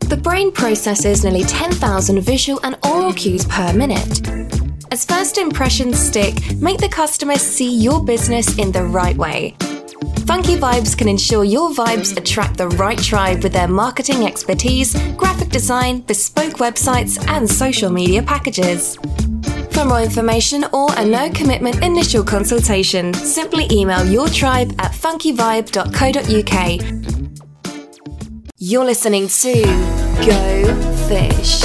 The brain processes nearly 10,000 visual and oral cues per minute. As first impressions stick, make the customer see your business in the right way. Funky Vibes can ensure your vibes attract the right tribe with their marketing expertise, graphic design, bespoke websites, and social media packages. For more information or a no commitment initial consultation, simply email your tribe at funkyvibe.co.uk. You're listening to Go Fish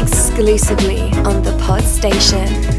exclusively on the Pod Station.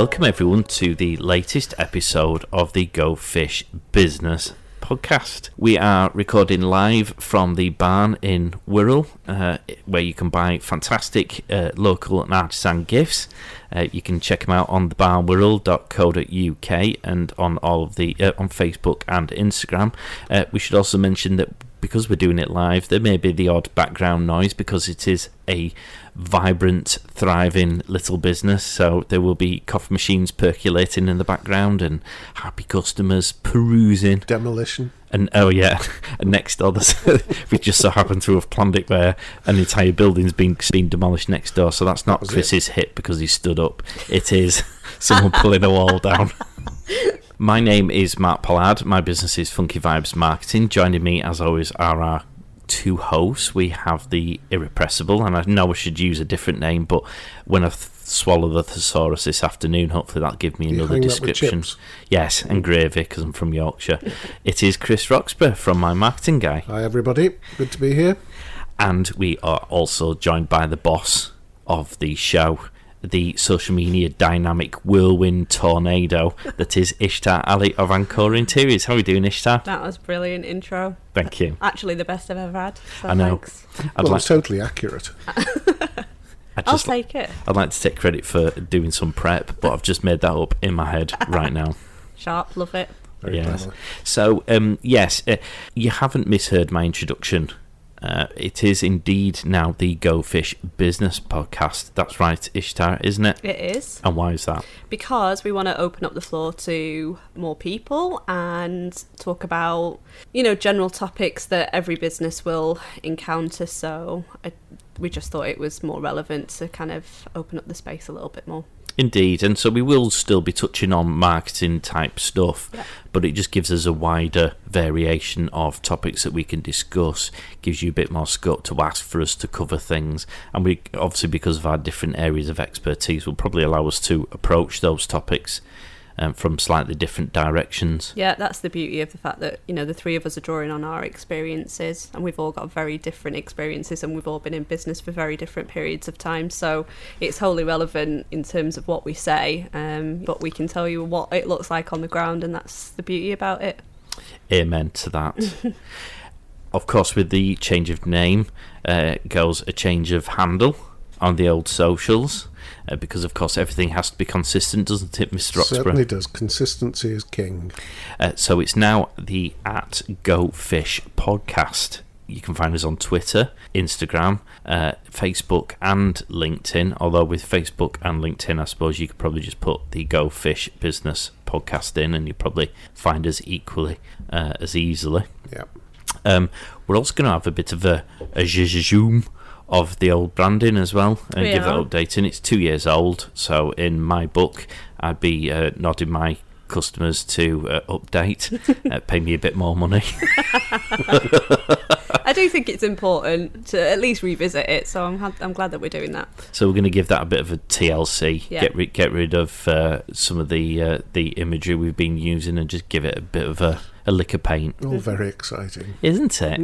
Welcome, everyone, to the latest episode of the Go Fish Business podcast. We are recording live from the barn in Wirral, uh, where you can buy fantastic uh, local and artisan gifts. Uh, you can check them out on thebarnwirral.co.uk and on all of the uh, on Facebook and Instagram. Uh, we should also mention that because we're doing it live, there may be the odd background noise because it is a vibrant, thriving little business. So there will be coffee machines percolating in the background and happy customers perusing. Demolition. And oh yeah, and next door, we just so happen to have planned it where an entire building's been been demolished next door. So that's not That Chris's hit because he stood up. It is someone pulling a wall down. My name is Mark Pollard. My business is Funky Vibes Marketing. Joining me, as always, are our two hosts. We have the Irrepressible, and I know I should use a different name, but when I th- swallow the thesaurus this afternoon, hopefully that'll give me another hang that with description. Yes, and gravy because I'm from Yorkshire. it is Chris Roxburgh from my marketing guy, Hi, everybody. Good to be here. and we are also joined by the boss of the show. The social media dynamic whirlwind tornado that is Ishtar Ali of Ancora Interiors. How are we doing, Ishtar? That was brilliant intro. Thank you. Actually, the best I've ever had. So I know. Thanks. I'd well, like, it's totally accurate. I'd, I'll take it. I'd like to take credit for doing some prep, but I've just made that up in my head right now. Sharp, love it. Very yes. clever. So, um, yes, uh, you haven't misheard my introduction. Uh, it is indeed now the Go Fish Business Podcast. That's right, Ishtar, isn't it? It is. And why is that? Because we want to open up the floor to more people and talk about, you know, general topics that every business will encounter. So I, we just thought it was more relevant to kind of open up the space a little bit more. Indeed, and so we will still be touching on marketing type stuff, Yeah. but it just gives us a wider variation of topics that we can discuss. Gives you a bit more scope to ask for us to cover things, and we obviously because of our different areas of expertise will probably allow us to approach those topics um, from slightly different directions. Yeah, that's the beauty of the fact that, you know, the three of us are drawing on our experiences and we've all got very different experiences and we've all been in business for very different periods of time. So it's wholly relevant in terms of what we say, um, but we can tell you what it looks like on the ground and that's the beauty about it. Amen to that. of course, with the change of name uh, goes a change of handle on the old socials, uh, because of course everything has to be consistent, doesn't it, Mr. Certainly does. Consistency is king. Uh, so it's now the at Go Fish podcast. You can find us on Twitter, Instagram, uh, Facebook, and LinkedIn. Although with Facebook and LinkedIn, I suppose you could probably just put the Go Fish Business podcast in, and you probably find us equally uh, as easily. Yeah. Um, we're also going to have a bit of a, a zoom of the old branding as well and We give that are. updating. It's two years old, so in my book, I'd be uh, nodding my customers to uh, update, uh, pay me a bit more money. I do think it's important to at least revisit it, so I'm, ha- I'm glad that we're doing that. so we're going to give that a bit of a TLC. Yeah. Get ri- get rid of uh, some of the uh, the imagery we've been using and just give it a bit of a, a lick of paint, All very exciting. isn't it?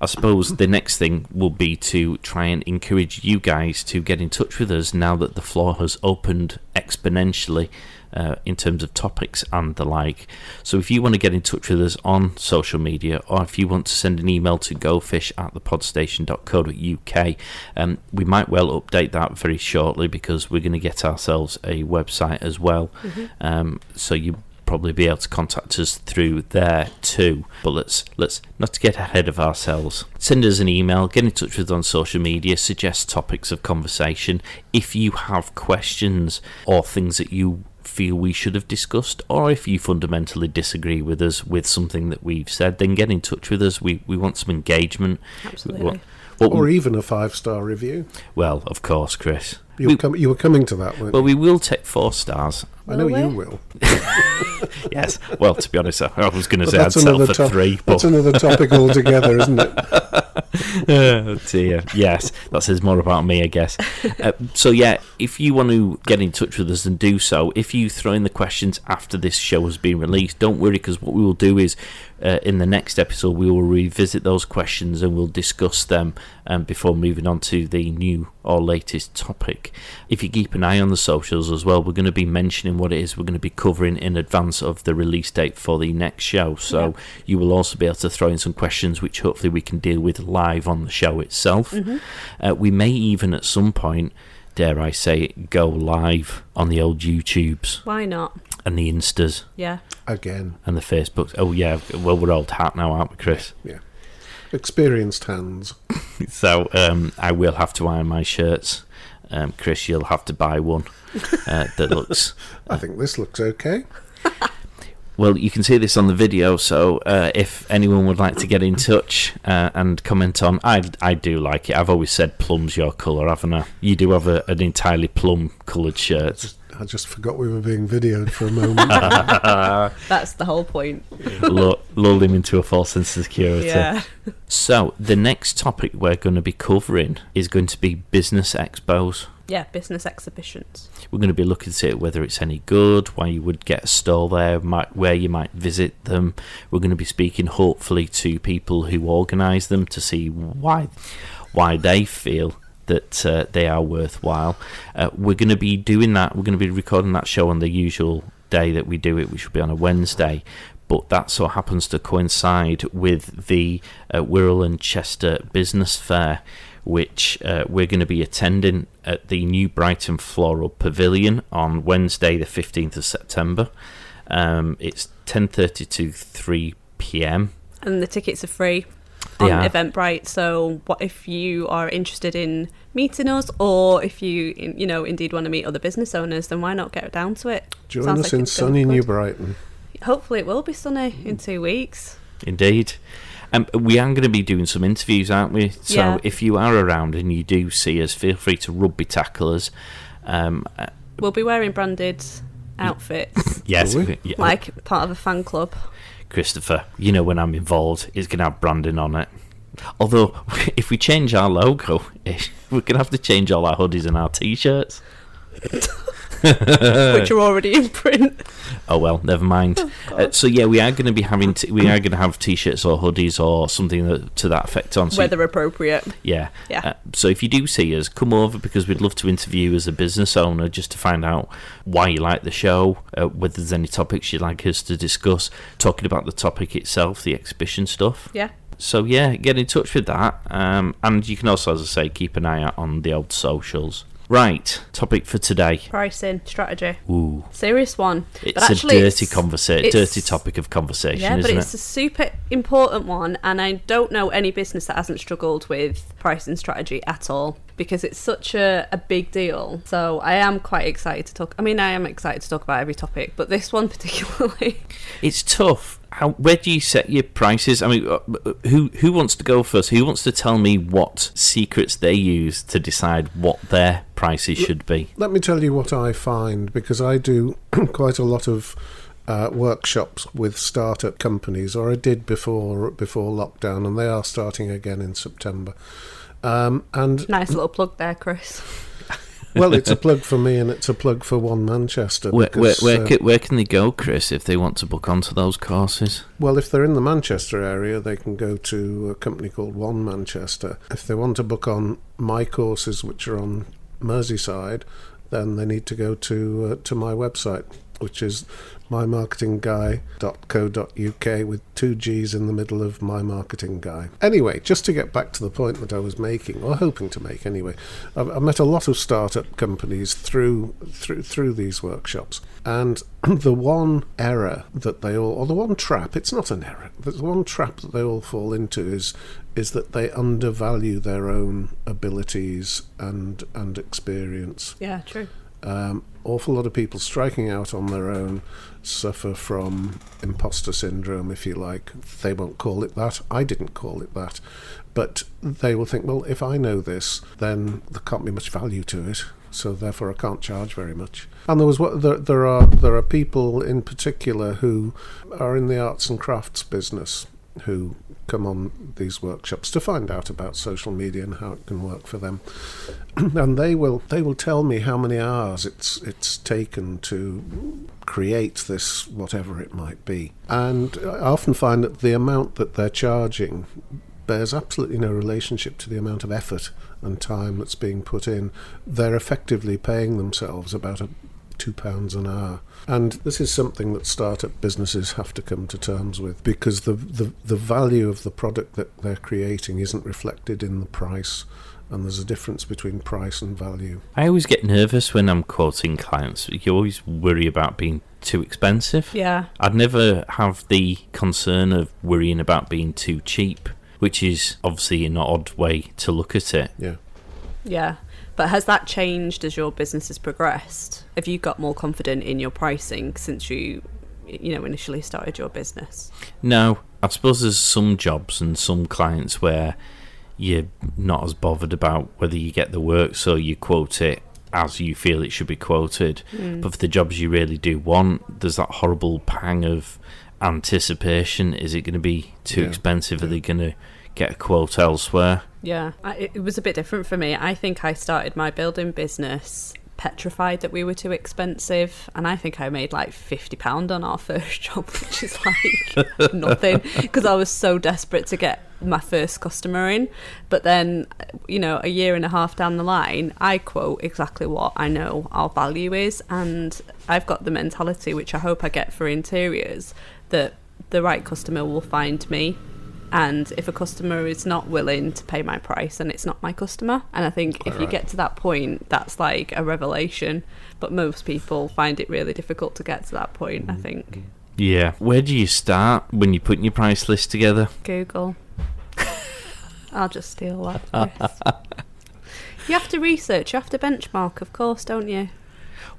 I suppose the next thing will be to try and encourage you guys to get in touch with us now that the floor has opened exponentially uh, in terms of topics and the like. So if you want to get in touch with us on social media or if you want to send an email to gofish at thepodstation.co.uk, um, we might well update that very shortly because we're going to get ourselves a website as well. Um, so you probably be able to contact us through there too. But let's let's not get ahead of ourselves. Send us an email, get in touch with us on social media, suggest topics of conversation. If you have questions or things that you feel we should have discussed, or if you fundamentally disagree with us with something that we've said, then get in touch with us. We we want some engagement. Absolutely. What, what Or we- even a five star review. well, of course, Chris. You We- were, com- you were coming to that, weren't Well, you? we will take four stars. I know Will you will. Yes. Well, to be honest, I I was going to But say I'd that's settle another for top- three, That's another topic altogether, isn't it? oh dear. Yes, that says more about me, I guess. Uh, so yeah, if you want to get in touch with us, and do so. If you throw in the questions after this show has been released, don't worry, because what we will do is uh, in the next episode we will revisit those questions and we'll discuss them um, before moving on to the new or latest topic. If you keep an eye on the socials as well, we're going to be mentioning what it is we're going to be covering in advance of the release date for the next show. So Yeah. you will also be able to throw in some questions which hopefully we can deal with live on the show itself. Uh, we may even at some point, dare I say it, go live on the old YouTubes Why not? and the Instas Yeah. Again, and the Facebooks. Oh yeah, well we're old hat now, aren't we, Chris? yeah. Experienced hands. So um, I will have to iron my shirts. Um, Chris, you'll have to buy one uh, that looks. I think this looks okay. Well, you can see this on the video. So uh, if anyone would like to get in touch uh, and comment on, I I do like it. I've always said plum's your colour, haven't I? You do have a, an entirely plum coloured shirt. I just forgot we were being videoed for a moment. That's the whole point. Lu- lulled him into a false sense of security. Yeah. So the next topic we're going to be covering is going to be business expos. Yeah, business exhibitions. We're going to be looking to whether it's any good, why you would get a stall there, might, where you might visit them. We're going to be speaking hopefully to people who organise them to see why why they feel that uh, they are worthwhile. Uh, we're going to be doing that. We're going to be recording that show on the usual day that we do it, which will be on a Wednesday. But that so happens to coincide with the uh, Wirral and Chester Business Fair, which uh, we're going to be attending at the New Brighton Floral Pavilion on Wednesday, the 15th of September. Um, it's 10:30 to 3 p.m. And the tickets are free They on are. Eventbrite. So, what if you are interested in meeting us, or if you, you know, indeed want to meet other business owners, then why not get down to it? Join Sounds us like in sunny New. Brighton. Hopefully, it will be sunny in two weeks. Indeed. Um, we are going to be doing some interviews, aren't we? So Yeah. if you are around and you do see us, feel free to rugby tackle us. Um, uh, We'll be wearing branded outfits, yes, yeah, like part of a fan club. Christopher, you know when I'm involved, it's going to have branding on it. Although, if we change our logo, we're going to have to change all our hoodies and our t-shirts. which are already in print. Oh well, never mind. uh, so yeah, we are going to be having t- we are going to have t-shirts or hoodies or something that, to that effect on. So Weather appropriate. Yeah. Yeah. Uh, so if you do see us, come over because we'd love to interview you as a business owner just to find out why you like the show, uh, whether there's any topics you'd like us to discuss, talking about the topic itself, the exhibition stuff. Yeah. So yeah, get in touch with that. Um, and you can also, as I say, keep an eye out on the old socials. Right, topic for today. Pricing strategy. Ooh, Serious one. it's But a dirty conversation, dirty topic of conversation, Yeah, but it's it? a super important one, and I don't know any business that hasn't struggled with pricing strategy at all because it's such a, a big deal. So I am quite excited to talk. I mean, I am excited to talk about every topic, but this one particularly. It's tough. How where do you set your prices? I mean, uh, who who wants to go first? Who wants to tell me what secrets they use to decide what their prices should be? Let me tell you what I find because I do quite a lot of uh, workshops with startup companies, or I did before before lockdown, and they are starting again in September. Um, and nice little plug there, Chris. well, it's a plug for me, and it's a plug for One Manchester. Where where because, where, uh, ca- where can they go, Chris, if they want to book onto those courses? Well, if they're in the Manchester area, they can go to a company called One Manchester. If they want to book on my courses, which are on Merseyside, then they need to go to uh, to my website, which is mymarketingguy.co.uk with two G's in the middle of my marketing guy. Anyway, just to get back to the point that I was making, or hoping to make anyway, I've, I've met a lot of startup companies through through through these workshops, and the one error that they all, or the one trap, it's not an error, the one trap that they all fall into is is that they undervalue their own abilities and and experience. Yeah, true. Um, awful lot of people striking out on their own suffer from imposter syndrome, if you like. They won't call it that. I didn't call it that. But they will think, well, if I know this, then there can't be much value to it. So therefore, I can't charge very much. And there was what there, there are there are people in particular who are in the arts and crafts business who come on these workshops to find out about social media and how it can work for them. and they will they will tell me how many hours it's it's taken to create this whatever it might be. And I often find that the amount that they're charging bears absolutely no relationship to the amount of effort and time that's being put in. They're effectively paying themselves about a two pounds an hour. And this is something that startup businesses have to come to terms with because the, the, the value of the product that they're creating isn't reflected in the price. And there's a difference between price and value. I always get nervous when I'm quoting clients. You always worry about being too expensive. Yeah. I'd never have the concern of worrying about being too cheap, which is obviously an odd way to look at it. Yeah. Yeah. But has that changed as your business has progressed? Have you got more confident in your pricing since you, you know, initially started your business? No, I suppose there's some jobs and some clients where you're not as bothered about whether you get the work, so you quote it as you feel it should be quoted. Hmm. But for the jobs you really do want, there's that horrible pang of anticipation. Is it going to be too Yeah, expensive? Are they going to get a quote elsewhere? Yeah, I, it was a bit different for me. I think I started my building business petrified that we were too expensive, and I think I made like fifty pound on our first job, which is like nothing because I was so desperate to get my first customer in. But then, you know, a year and a half down the line, I quote exactly what I know our value is, and I've got the mentality, which I hope I get for interiors, that the right customer will find me and if a customer is not willing to pay my price then it's not my customer. And i think if you get to that point that's like a revelation. But most people find it really difficult to get to that point i mm-hmm. think. Yeah. Where do you start when you're putting your price list together? google. I'll just steal that you have to research. You have to benchmark of course don't you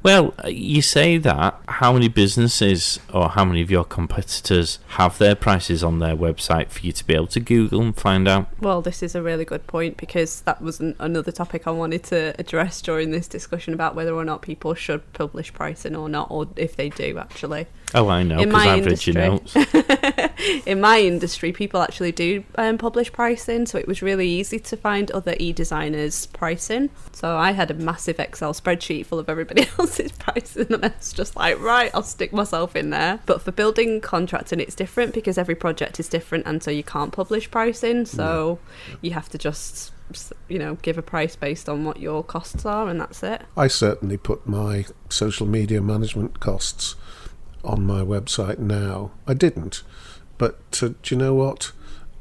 Well, uh, you say that. How many businesses or how many of your competitors have their prices on their website for you to be able to Google and find out? Well, this is a really good point because that was an, another topic I wanted to address during this discussion about whether or not people should publish pricing or not, or if they do actually. Oh, I know, In because my I've read your industry. notes. In my industry, people actually do um, publish pricing, so it was really easy to find other e designers' pricing. So I had a massive Excel spreadsheet full of everybody else's pricing, and I was just like, right, I'll stick myself in there. But for building contracting, it's different because every project is different, and so you can't publish pricing. So you have to just, you know, give a price based on what your costs are, and that's it. I certainly put my social media management costs on my website now. I didn't, but uh, do you know what?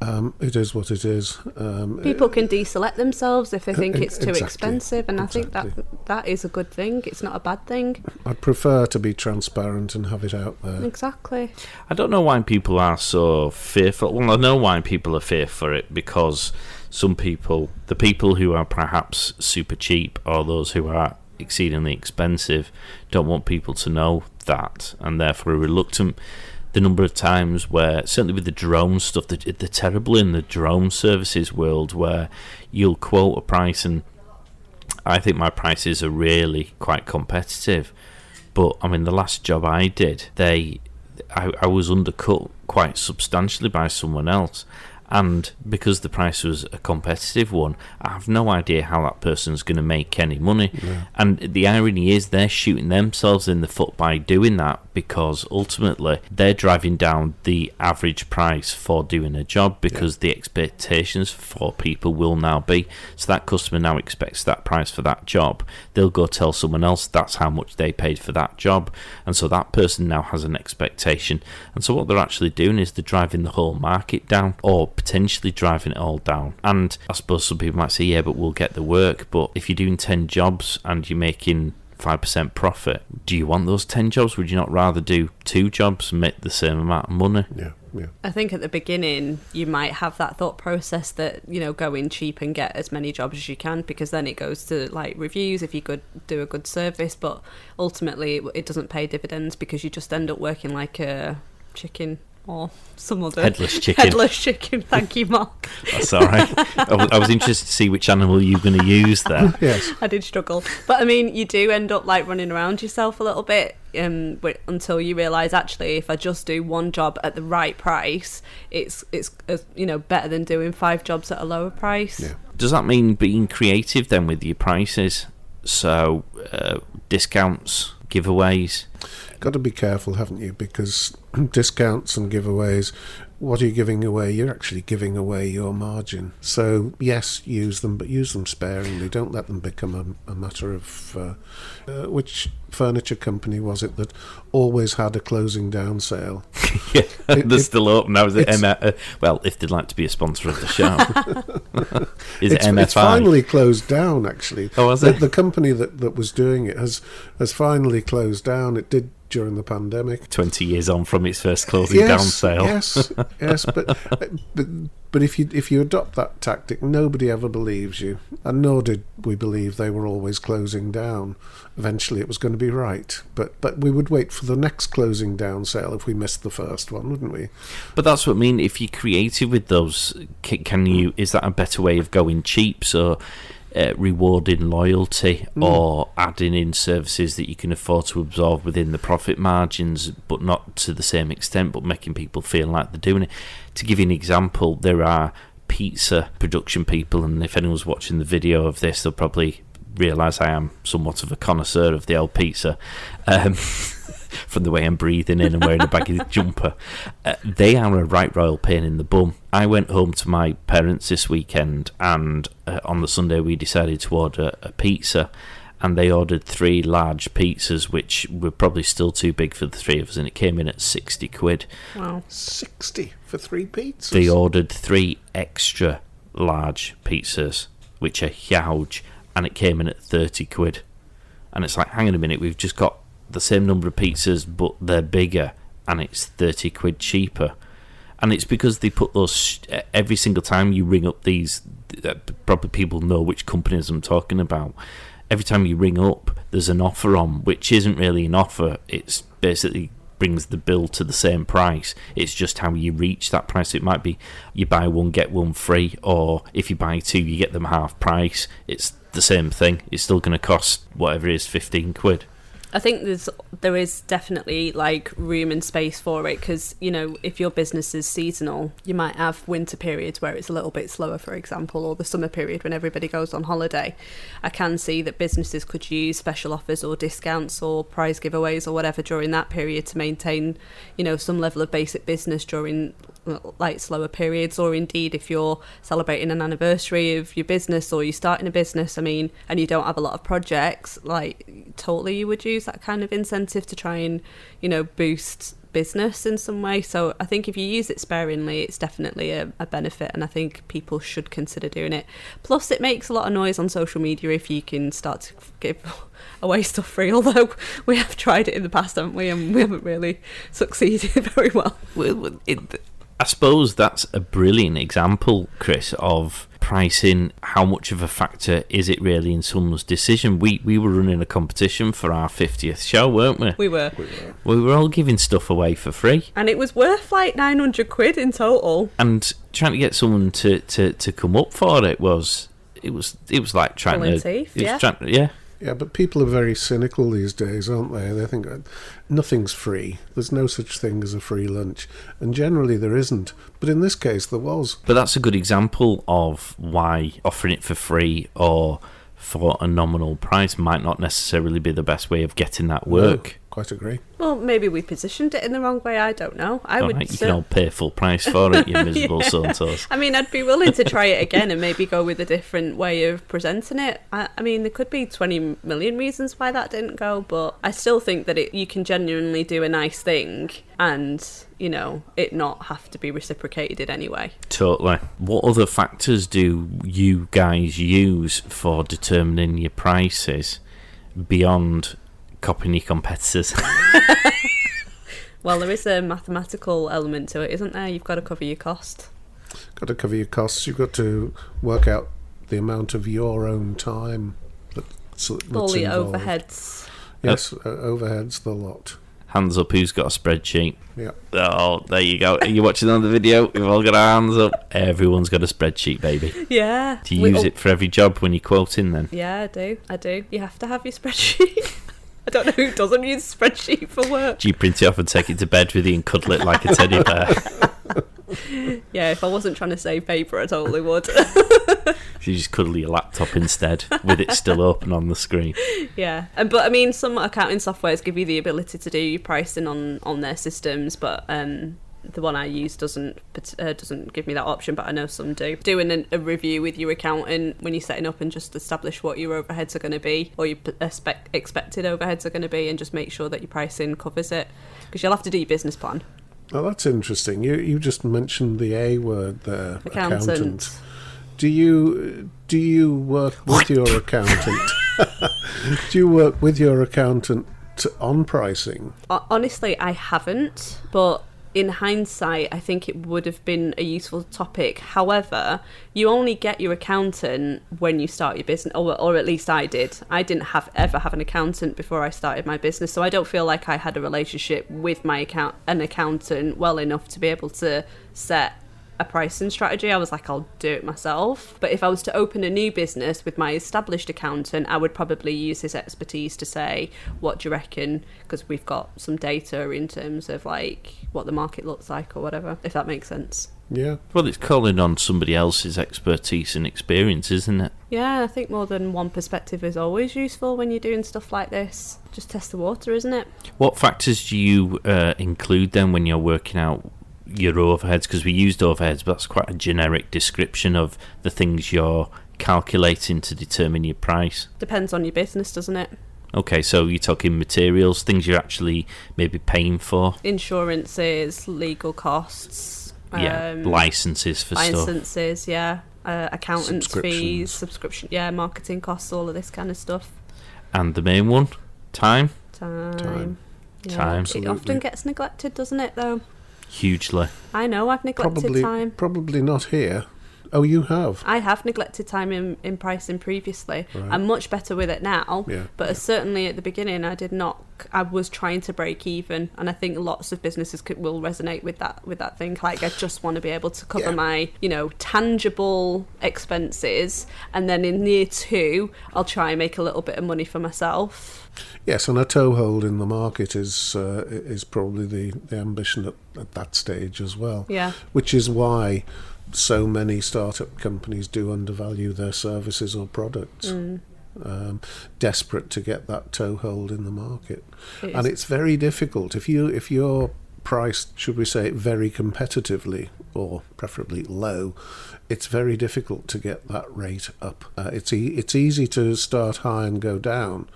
Um, it is what it is. Um, People can deselect themselves if they think it's too exactly, expensive, and I think that that is a good thing. It's not a bad thing. I prefer to be transparent and have it out there. Exactly. I don't know why people are so fearful. Well, I know why people are fearful for it because some people, the people who are perhaps super cheap or those who are exceedingly expensive, don't want people to know that and therefore are reluctant. The number of times where, certainly with the drone stuff, the, the terrible in the drone services world where you'll quote a price and I think my prices are really quite competitive. But I mean, the last job I did, they, I, I was undercut quite substantially by someone else, And because the price was a competitive one, I have no idea how that person's going to make any money. And the irony is, they're shooting themselves in the foot by doing that because ultimately they're driving down the average price for doing a job because the expectations for people will now be so that customer now expects that price for that job. They'll go tell someone else that's how much they paid for that job. And so that person now has an expectation. And so what they're actually doing is they're driving the whole market down or potentially driving it all down. And I suppose some people might say, yeah, but we'll get the work. But if you're doing 10 jobs and you're making 5% profit, do you want those 10 jobs? Would you not rather do two jobs and make the same amount of money? Yeah, yeah. I think at the beginning you might have that thought process that you know go in cheap and get as many jobs as you can because then it goes to like reviews if you could do a good service, but ultimately it, it doesn't pay dividends because you just end up working like a chicken or some other Headless chicken. Headless chicken. Thank you, Mark. That's all right. I was, interested to see which animal you were going to use there. Yes. I did struggle, but I mean, you do end up like running around yourself a little bit um, wi- until you realise actually, if I just do one job at the right price, it's it's uh, you know better than doing five jobs at a lower price. Yeah. Does that mean being creative then with your prices? So, uh, discounts, giveaways. Got to be careful, haven't you? Because discounts and giveaways, what are you giving away? You're actually giving away your margin. So, yes, use them, but use them sparingly. Don't let them become a, a matter of. Uh, uh, which furniture company was it that always had a closing down sale? yeah, It- they're it- still open now. Is it M- uh, well, if they'd like to be a sponsor of the show, is it MFI? it's finally closed down, actually. Oh, has the, it? the company that, that was doing it has has finally closed down. It did during the pandemic. Twenty years on from its first closing down sale. Yes, yes, but, but but if you if you adopt that tactic, nobody ever believes you, and nor did we believe they were always closing down. Eventually, it was going to be right, but but we would wait for the next closing down sale if we missed the first one, wouldn't we? But that's what I mean. If you're creative with those, can you? Is that a better way of going cheap? So. Uh, rewarding loyalty or adding in services that you can afford to absorb within the profit margins, but not to the same extent, but making people feel like they're doing it. To give you an example, there are pizza production people, and if anyone's watching the video of this, they'll probably realise I am somewhat of a connoisseur of the old pizza. Um, from the way I'm breathing in and wearing a baggy jumper. Uh, they are a right royal pain in the bum. I went home to my parents this weekend, and uh, on the Sunday we decided to order a pizza. And they ordered three large pizzas, which were probably still too big for the three of us, and it came in at 60 quid. Wow. Sixty for three pizzas. They ordered three extra large pizzas, which are huge, and it came in at 30 quid. And it's like, hang on a minute, we've just got the same number of pizzas, but they're bigger, and it's 30 quid cheaper. And it's because they put those every single time you ring up these, uh, probably people know which companies I'm talking about. Every time you ring up, there's an offer on, which isn't really an offer. It's basically brings the bill to the same price. It's just how you reach that price. It might be you buy one get one free, or if you buy two, you get them half price. It's the same thing. It's still going to cost whatever it is, fifteen quid. I think there's there is definitely like room and space for it because you know if your business is seasonal, you might have winter periods where it's a little bit slower, for example, or the summer period when everybody goes on holiday. I can see that businesses could use special offers or discounts or prize giveaways or whatever during that period to maintain, you know, some level of basic business during like slower periods or indeed if you're celebrating an anniversary of your business or you're starting a business i mean and you don't have a lot of projects like totally you would use that kind of incentive to try and you know boost business in some way. So i think if you use it sparingly it's definitely a, a benefit and i think people should consider doing it. Plus it makes a lot of noise on social media if you can start to give away stuff free although we have tried it in the past haven't we? And we haven't really succeeded very well. Well, it, I suppose that's a brilliant example, Chris, of pricing. How much of a factor is it really in someone's decision? We we were running a competition for our fiftieth show, weren't we? we were We were all giving stuff away for free, and it was worth like 900 quid in total and trying to get someone to, to, to come up for it was it was it was like trying Pulling to teeth, it was yeah. trying- yeah. Yeah, but people are very cynical these days, aren't they? They think uh, nothing's free. There's no such thing as a free lunch. And generally there isn't. But in this case, there was. But that's a good example of why offering it for free or for a nominal price might not necessarily be the best way of getting that work. No, quite agree. Well, maybe we positioned it in the wrong way. I don't know. I All would. right, you cer- can all pay full price for it, you miserable Santos. I mean, I'd be willing to try it again and maybe go with a different way of presenting it. I, I mean, there could be 20 million reasons why that didn't go, but I still think that it, you can genuinely do a nice thing and, you know, it not have to be reciprocated in any way. Totally. What other factors do you guys use for determining your prices beyond copying your competitors? Well, there is a mathematical element to it, isn't there? You've got to cover your cost. Got to cover your costs. You've got to work out the amount of your own time that's, that's All the involved. overheads. Yes, uh, overheads, the lot. hands up who's got a spreadsheet. Yeah. Oh, there you go. Are you watching on the video? We've all got our hands up. Everyone's got a spreadsheet, baby. Yeah. Do you We- use oh, it for every job when you're quoting then? Yeah, I do. I do. You have to have your spreadsheet. I don't know who doesn't use spreadsheet for work. Do you print it off and take it to bed with you and cuddle it like a teddy bear? Yeah, if I wasn't trying to save paper, I totally would. so you just cuddle your laptop instead with it still open on the screen. yeah, and but I mean, some accounting softwares give you the ability to do your pricing on on their systems, but um, the one I use doesn't uh, doesn't give me that option. But I know some do. Doing a, a review with your accountant when you're setting up and just establish what your overheads are going to be or your expect, expected overheads are going to be, and just make sure that your pricing covers it because you'll have to do your business plan. Oh, that's interesting. You you just mentioned the A word there, Accountant. Do you do you work with your accountant? do you work with your accountant on pricing? Honestly, I haven't, but in hindsight, I think it would have been a useful topic. However, you only get your accountant when you start your business, or, or at least I did. I didn't have ever have an accountant before I started my business, so I don't feel like I had a relationship with my account an accountant well enough to be able to set a pricing strategy. I was like, I'll do it myself. But if I was to open a new business with my established accountant, I would probably use his expertise to say, what do you reckon? Because we've got some data in terms of like what the market looks like or whatever, if that makes sense. Yeah. Well, it's calling on somebody else's expertise and experience, isn't it? Yeah, I think more than one perspective is always useful when you're doing stuff like this. Just test the water, isn't it? What factors do you uh, include then when you're working out your overheads? Because we used overheads, but that's quite a generic description of the things you're calculating to determine your price. Depends on your business, doesn't it? Okay, so you're talking materials, things you're actually maybe paying for. Insurances, legal costs. yeah, um, licenses for stuff. licenses, yeah, uh, accountants fees, subscription, yeah, marketing costs, all of this kind of stuff. And the main one, time, Time, Time. Yeah. Time. It often gets neglected, doesn't it? Though hugely. I know I've neglected Probably time. probably not here. Oh, you have. I have neglected time in, in pricing previously. Right. I'm much better with it now. Yeah. But certainly at the beginning, I did not. I was trying to break even, and I think lots of businesses could, will resonate with that. With that thing, like I just want to be able to cover Yeah. my, you know, tangible expenses, and then in year two, I'll try and make a little bit of money for myself. Yes, and a toehold in the market is uh, is probably the, the ambition at, at that stage as well. Yeah. Which is why so many startup companies do undervalue their services or products. Mm. Um, desperate to get that toehold in the market, It and it's very difficult if you if you're priced, should we say, very competitively or preferably low. It's very difficult to get that rate up. Uh, it's e- it's easy to start high and go down.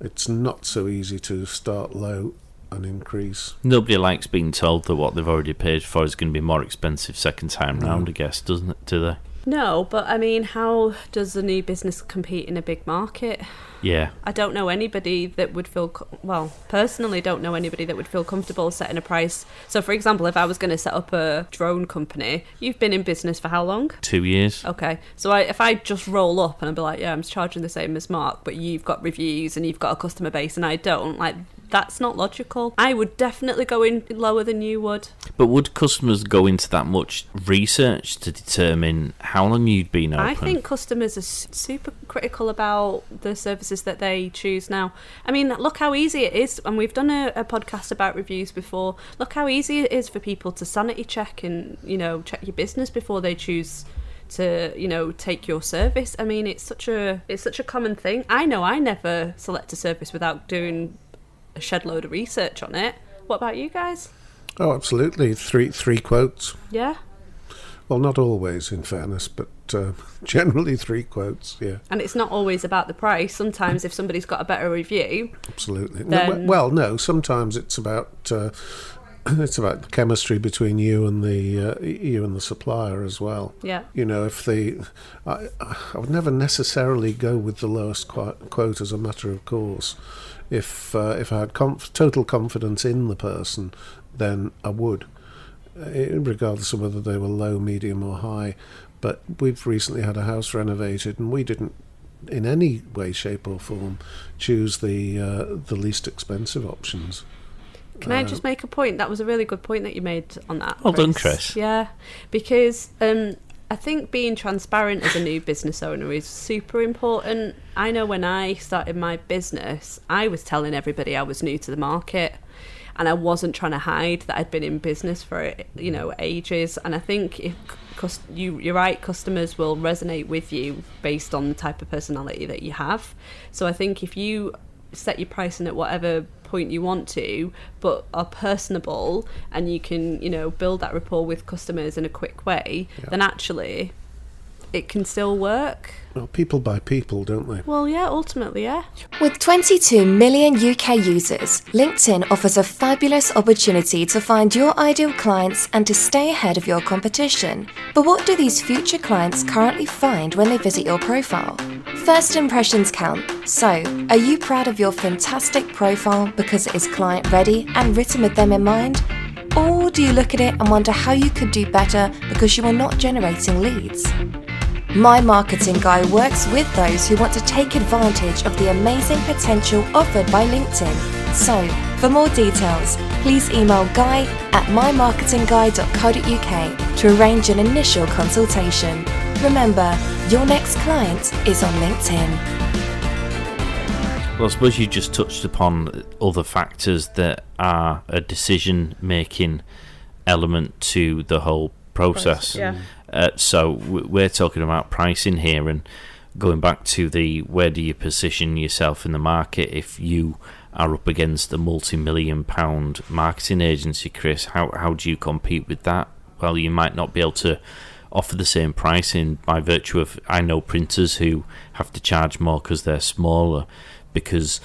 It's not so easy to start low and increase. Nobody likes being told that what they've already paid for is going to be more expensive second time round, I guess, doesn't it? Do they? No, but I mean, how does a new business compete in a big market? Yeah. I don't know anybody that would feel co- well. Personally, don't know anybody that would feel comfortable setting a price. So, for example, if I was going to set up a drone company, you've been in business for how long? Two years. Okay, so I, if I just roll up and I'd be like, yeah, I'm charging the same as Mark, but you've got reviews and you've got a customer base and I don't, like that's not logical. I would definitely go in lower than you would. But would customers go into that much research to determine how long you'd been open? I think customers are super critical about the services that they choose now. I mean, look how easy it is, and we've done a, a podcast about reviews before. Look how easy it is for people to sanity check and you know check your business before they choose to you know take your service. I mean, it's such a it's such a common thing. I know I never select a service without doing a shed load of research on it. What about you guys? Oh, absolutely. Three three quotes. Yeah. Well, not always, in fairness, but uh, generally three quotes. Yeah, And it's not always about the price. Sometimes, if somebody's got a better review, absolutely. Then- we- well, no. Sometimes it's about uh, it's about the chemistry between you and the uh, you and the supplier as well. yeah, You know, if the I, I would never necessarily go with the lowest qu- quote as a matter of course. If uh, if I had conf- total confidence in the person, then I would, uh, regardless of whether they were low, medium, or high. But we've recently had a house renovated, and we didn't, in any way, shape, or form, choose the uh, the least expensive options. Can I just make a point? That was a really good point that you made on that. Well done, Chris. Yeah, because um, I think being transparent as a new business owner is super important. I know when I started my business, I was telling everybody I was new to the market. And I wasn't trying to hide that I'd been in business for you know ages. And I think if you you're right, customers will resonate with you based on the type of personality that you have. So I think if you set your pricing at whatever point you want to, but are personable and you can, you know, build that rapport with customers in a quick way, Yeah. then actually it can still work. Well, people buy people, don't they? Well, yeah, ultimately, yeah. With 22 million UK users, LinkedIn offers a fabulous opportunity to find your ideal clients and to stay ahead of your competition. But what do these future clients currently find when they visit your profile? First impressions count. So, are you proud of your fantastic profile because it is client ready and written with them in mind? Or do you look at it and wonder how you could do better because you are not generating leads? My Marketing Guy works with those who want to take advantage of the amazing potential offered by LinkedIn. So, for more details, please email guy at mymarketingguy.co.uk to arrange an initial consultation. Remember, your next client is on LinkedIn. Well, I suppose you just touched upon other factors that are a decision making element to the whole process. yeah. Uh, so we're talking about pricing here and going back to the where do you position yourself in the market if you are up against a multi-million pound marketing agency chris? How, how do you compete with that? Well you might not be able to offer the same pricing by virtue of i know printers who have to charge more because they're smaller because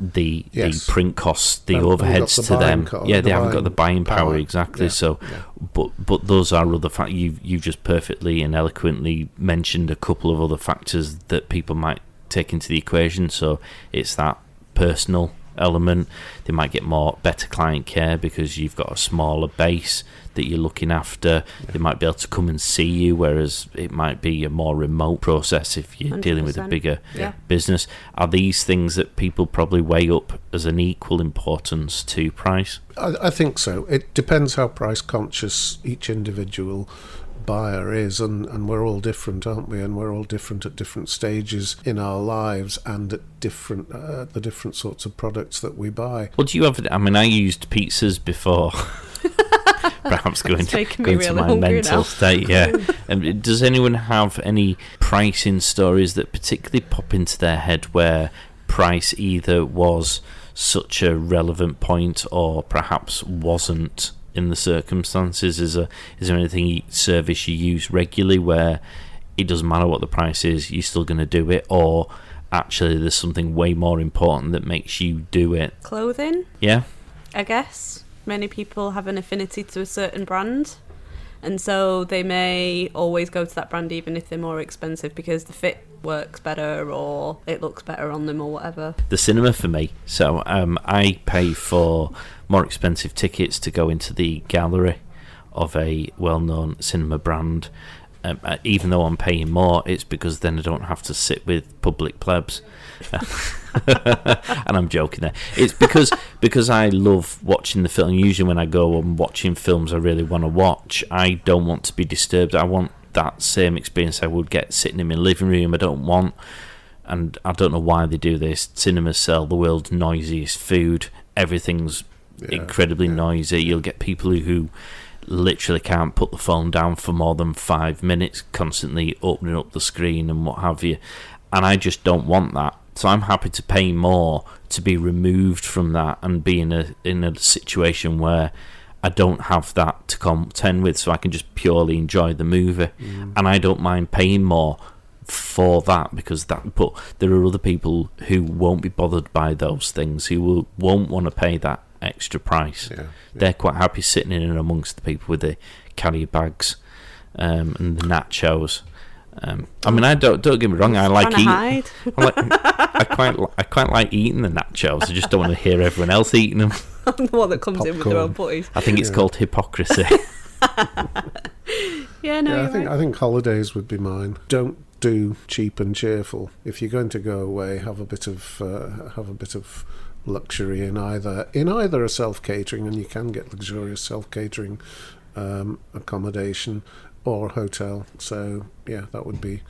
the Yes. the print costs the overheads the to them co- yeah the they haven't got the buying power, power. exactly Yeah, so yeah. but but those are other factors. You you've just perfectly and eloquently mentioned a couple of other factors that people might take into the equation. So it's that personal element. They might get more better client care because you've got a smaller base that you're looking after. They might be able to come and see you, whereas it might be a more remote process if you're dealing with a bigger Yeah. business. Are these things that people probably weigh up as an equal importance to price? I, I think so. It depends how price conscious each individual buyer is, and, and we're all different, aren't we? And we're all different at different stages in our lives and at different uh, the different sorts of products that we buy. Well, do you have? I mean, I used pizzas before. Perhaps going, It's making me going to my mental now. state, yeah. um, does anyone have any pricing stories that particularly pop into their head where price either was such a relevant point or perhaps wasn't in the circumstances? Is a is there anything service you use regularly where it doesn't matter what the price is, you're still going to do it, or actually there's something way more important that makes you do it? Clothing, Yeah. I guess. Many people have an affinity to a certain brand. And so they may always go to that brand even if they're more expensive because the fit works better or it looks better on them or whatever. the cinema for me. So um, I pay for more expensive tickets to go into the gallery of a well-known cinema brand, um, uh, even though I'm paying more, it's because then I don't have to sit with public plebs. and I'm joking there. It's because because I love watching the film. Usually, when I go and watching films, I really want to watch. I don't want to be disturbed. I want that same experience I would get sitting in my living room. I don't want, and I don't know why they do this. Cinemas sell the world's noisiest food. Everything's Yeah, incredibly yeah. noisy. You'll get people who, who literally can't put the phone down for more than five minutes, constantly opening up the screen and what have you. And I just don't want that. So I'm happy to pay more to be removed from that and be in a in a situation where I don't have that to contend with, so I can just purely enjoy the movie. Mm. And I don't mind paying more for that because that but there are other people who won't be bothered by those things who will won't want to pay that extra price Yeah, they're quite happy sitting in and amongst the people with the carry bags um, and the nachos um, I mean I don't don't get me wrong I like eating. I, like, I quite li- I quite like eating the nachos I just don't want to hear everyone else eating them I'm the one that comes in with their own Popcorn. putties. I think it's Yeah. called hypocrisy Yeah, no, yeah, I think right. I think holidays would be mine. Don't do cheap and cheerful. If you're going to go away, have a bit of uh, have a bit of luxury in either in either a self catering, and you can get luxurious self catering um, accommodation or hotel. So yeah, that would be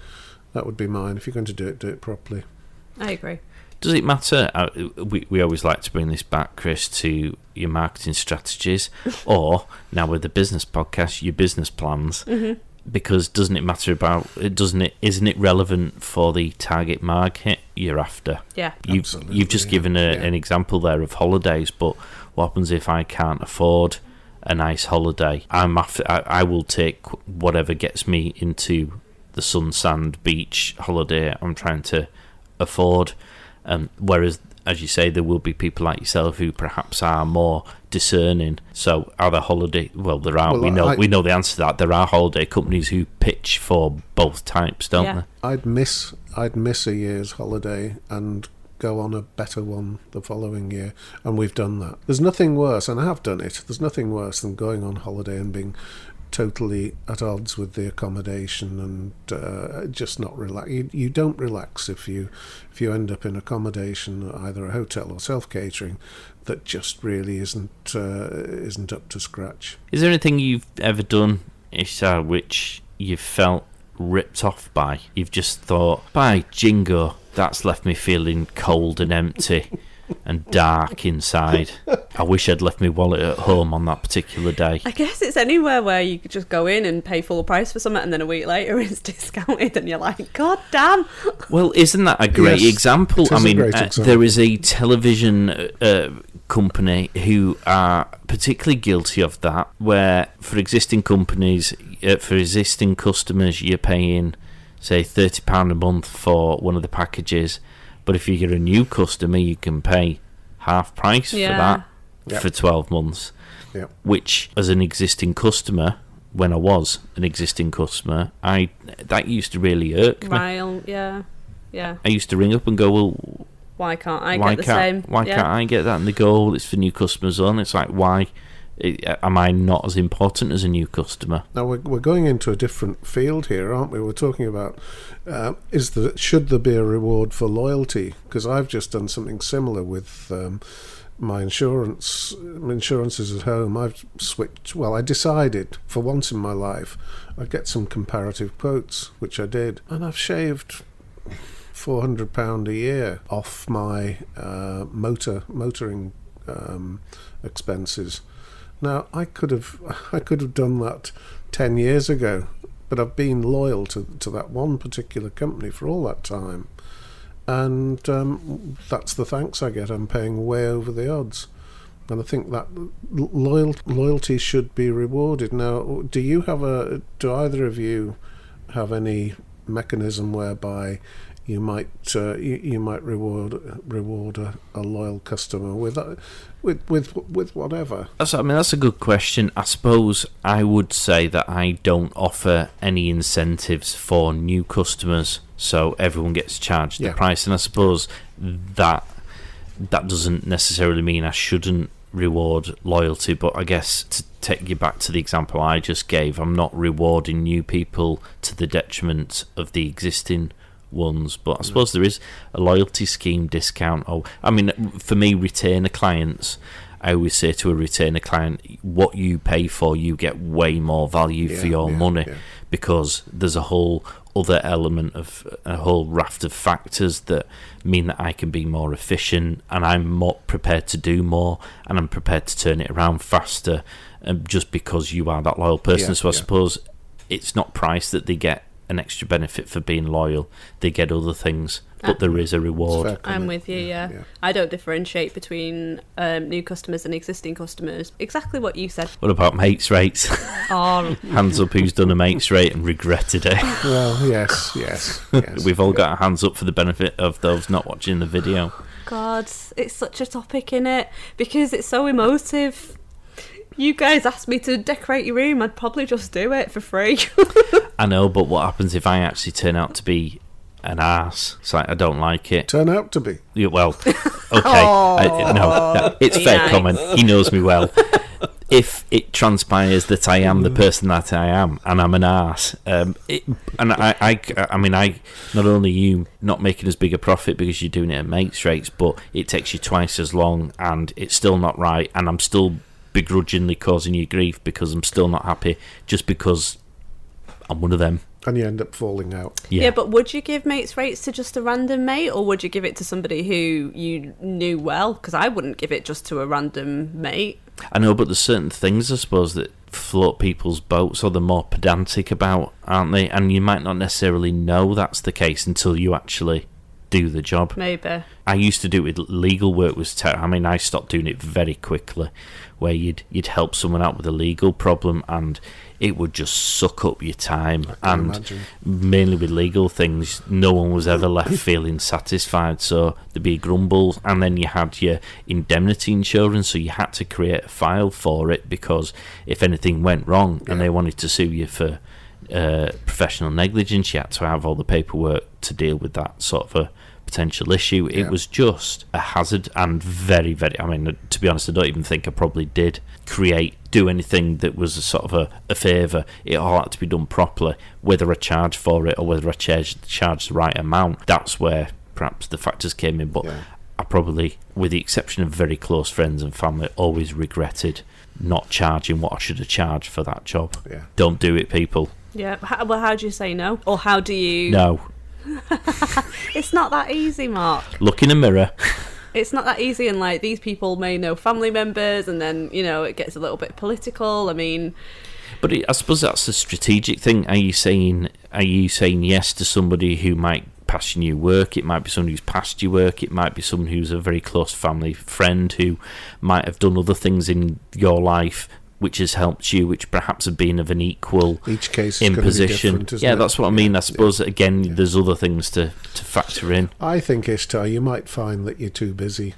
that would be mine. If you're going to do it, do it properly. I agree. Does it matter? Uh, we we always like to bring this back, Chris, to your marketing strategies, or now with the business podcast, your business plans. Mm-hmm. Because doesn't it matter about? It doesn't it? Isn't it relevant for the target market you're after? Yeah. You've Absolutely, you've just yeah, given a, yeah. an example there of holidays, but what happens if I can't afford a nice holiday? I'm after, I, I will take whatever gets me into the sun, sand, beach holiday I'm trying to afford. Um, whereas, as you say, there will be people like yourself who perhaps are more discerning. So, are there holiday? Well, there are. Well, we know I- we know the answer to that. There are holiday companies who pitch for both types, don't Yeah. they? I'd miss I'd miss a year's holiday and go on a better one the following year, and we've done that. There's nothing worse, and I have done it. There's nothing worse than going on holiday and being totally at odds with the accommodation and uh, just not relax. You, you don't relax if you if you end up in accommodation, either a hotel or self catering, that just really isn't uh, isn't up to scratch. Is there anything you've ever done, Ishtar, which you've felt ripped off by? You've just thought, by jingo, that's left me feeling cold and empty and dark inside. I wish I'd left my wallet at home on that particular day. I guess it's anywhere where you could just go in and pay full price for something, and then a week later it's discounted, and you're like, God damn! Well, isn't that a great Yes, example? I mean, great uh, there is a television uh, company who are particularly guilty of that, where for existing companies, uh, for existing customers, you're paying, say, thirty pound a month for one of the packages, but if you're a new customer, you can pay half price Yeah. for that Yep. for twelve months. Yep. Which, as an existing customer, when I was an existing customer, I that used to really irk me. Mile, yeah, yeah. I used to ring up and go, well, Why can't I why get the can't same? why yeah. can't I get that? And the go, "Oh, it's for new customers on. It's like, why I- am I not as important as a new customer? Now we're, we're going into a different field here, aren't we? We're talking about uh, is the should there be a reward for loyalty? Because I've just done something similar with um, my insurance insurances at home. I've switched. Well, I decided for once in my life I'd get some comparative quotes, which I did, and I've shaved. Four hundred pound a year off my uh, motor motoring um, expenses. Now I could have I could have done that ten years ago, but I've been loyal to to that one particular company for all that time, and um, that's the thanks I get. I'm paying way over the odds, and I think that loyal loyalty should be rewarded. Now, do you have a? Do either of you have any mechanism whereby you might uh, you, you might reward reward a, a loyal customer with uh, with with with whatever? That's, I mean, that's a good question. I suppose I would say that I don't offer any incentives for new customers, so everyone gets charged Yeah. the price. And I suppose that that doesn't necessarily mean I shouldn't reward loyalty, but I guess to take you back to the example I just gave, I'm not rewarding new people to the detriment of the existing ones. But I suppose there is a loyalty scheme discount. Oh, I mean, for me, retainer clients. I always say to a retainer client, what you pay for, you get way more value for your yeah, money yeah. because there's a whole other element of a whole raft of factors that mean that I can be more efficient and I'm more prepared to do more and I'm prepared to turn it around faster um, just because you are that loyal person. Yeah, so I yeah. suppose it's not price that they get an extra benefit for being loyal, they get other things, but Uh, there is a reward. I'm with you, yeah. yeah. I don't differentiate between um, new customers and existing customers. Exactly what you said. What about mates rates? Oh, hands up who's done a mates rate and regretted it. Well, yes, yes, yes. We've all yeah. got our hands up for the benefit of those not watching the video. God, it's such a topic in it because it's so emotive. You guys asked me to decorate your room, I'd probably just do it for free. I know, but what happens if I actually turn out to be an ass? It's like I don't like it. turn out to be. Yeah, well, okay. I, no, no, it's Be fair nice. comment. He knows me well. If it transpires that I am the person that I am and I'm an ass, um, it, and I, I, I mean, I not only you not making as big a profit because you're doing it at mates rates, but it takes you twice as long and it's still not right, and I'm still begrudgingly causing you grief because I'm still not happy just because I'm one of them. And you end up falling out. Yeah, yeah. but would you give mates rates to just a random mate or would you give it to somebody who you knew well? Because I wouldn't give it just to a random mate. I know, but there's certain things I suppose that float people's boats or they're more pedantic about, aren't they? And you might not necessarily know that's the case until you actually do the job. Maybe. I used to do it with legal work was ter- I mean I stopped doing it very quickly where you'd you'd help someone out with a legal problem and it would just suck up your time. And imagine. mainly with legal things no one was ever left feeling satisfied. So there'd be grumbles and then you had your indemnity insurance. So you had to create a file for it because if anything went wrong and they wanted to sue you for uh, professional negligence you had to have all the paperwork to deal with that sort of a potential issue it Yeah. was just a hazard and very very i mean to be honest i don't even think i probably did create do anything that was a sort of a, a favour it all had to be done properly whether i charged for it or whether i charged, charge the right amount that's where perhaps the factors came in but Yeah. i probably with the exception of very close friends and family always regretted not charging what i should have charged for that job Yeah. don't do it people Yeah. How, well, how do you say no? Or how do you. no It's not that easy, Mark. look in a mirror It's not that easy, and like these people may know family members, and then you know it gets a little bit political. I mean, But it, I suppose that's a strategic thing. Are you saying are you saying yes to somebody who might pass you new work? It might be someone who's passed you work. It might be someone who's a very close family friend who might have done other things in your life which has helped you, which perhaps have been of an equal Each case is going to be imposition. different, isn't Yeah, it? that's what I mean. I yeah. suppose again, yeah. there's other things to to factor in. I think, Ishtar, you might find that you're too busy.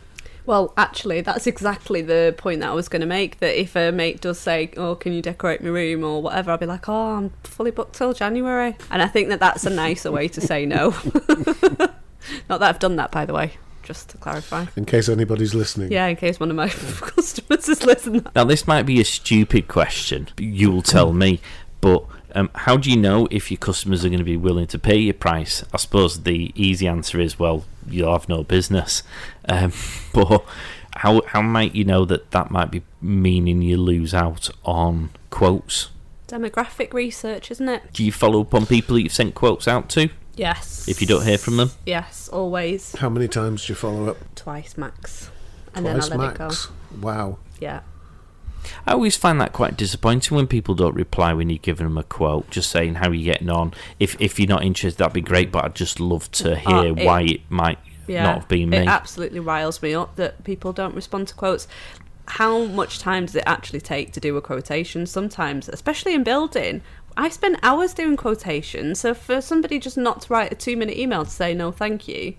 well, actually, that's exactly the point that I was going to make. That if a mate does say, "Oh, can you decorate my room?" or whatever, I'll be like, "Oh, I'm fully booked till January," and I think that that's a nicer way to say no. not that I've done that, by the way. Just to clarify. In case anybody's listening. Yeah, in case one of my customers is listening. Now, this might be a stupid question. You will tell me, but um, how do you know if your customers are going to be willing to pay your price? I suppose the easy answer is, well, you'll have no business. Um, but how how might you know that that might be meaning you lose out on quotes? Demographic research, isn't it? Do you follow up on people that you've sent quotes out to Yes. if you don't hear from them? Yes, always. How many times do you follow up? Twice max. And Twice then I let max. it go. Wow. Yeah. I always find that quite disappointing when people don't reply when you're giving them a quote, just saying how you're getting on. If if you're not interested, that'd be great, but I'd just love to hear Uh, it- why it might Yeah. not have been me. It absolutely riles me up that people don't respond to quotes. How much time does it actually take to do a quotation? Sometimes, especially in building, I spend hours doing quotations. So for somebody just not to write a two minute email to say no, thank you,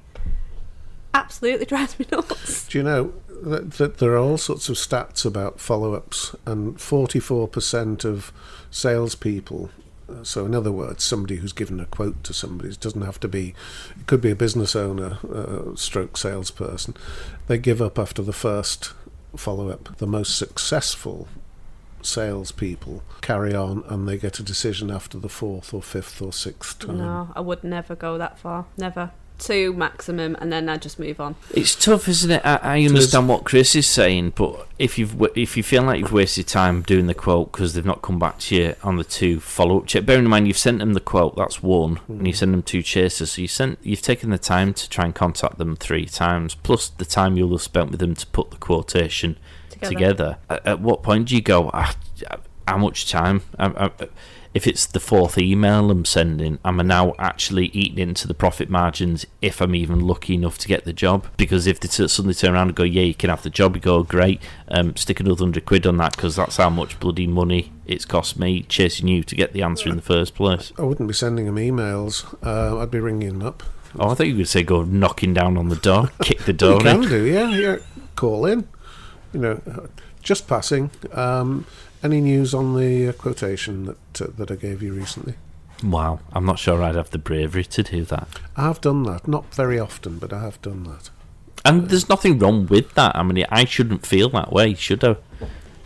absolutely drives me nuts. Do you know that, that there are all sorts of stats about follow ups, and 44% of salespeople, uh, so in other words, somebody who's given a quote to somebody, it doesn't have to be, it could be a business owner, uh, stroke salesperson, they give up after the first follow up. The most successful salespeople carry on and they get a decision after the fourth or fifth or sixth time. No, I would never go that far. Never. Two maximum, and then I just move on. It's tough, isn't it? I, I understand what Chris is saying, but if you've wa- if you feel like you've wasted time doing the quote because they've not come back to you on the two follow up check, bearing in mind you've sent them the quote, that's one, and you mm. send them two chasers, so you sent you've taken the time to try and contact them three times, plus the time you'll have spent with them to put the quotation Together. together. At, at what point do you go? "Ah, how much time? I, I, if it's the fourth email I'm sending, am I now actually eating into the profit margins if I'm even lucky enough to get the job? Because if they t- suddenly turn around and go, yeah, you can have the job, you go, great, um, stick another hundred quid on that because that's how much bloody money it's cost me chasing you to get the answer in the first place. I wouldn't be sending them emails. Uh, I'd be ringing them up. Oh, I thought you were going to say go knocking down on the door, kick the door You can in. do, yeah, yeah. Call in. You know, just passing. Um, any news on the uh, quotation that uh, that I gave you recently? Wow, I'm not sure I'd have the bravery to do that. I have done that, not very often, but I have done that. And there's nothing wrong with that. I mean, I shouldn't feel that way, should I?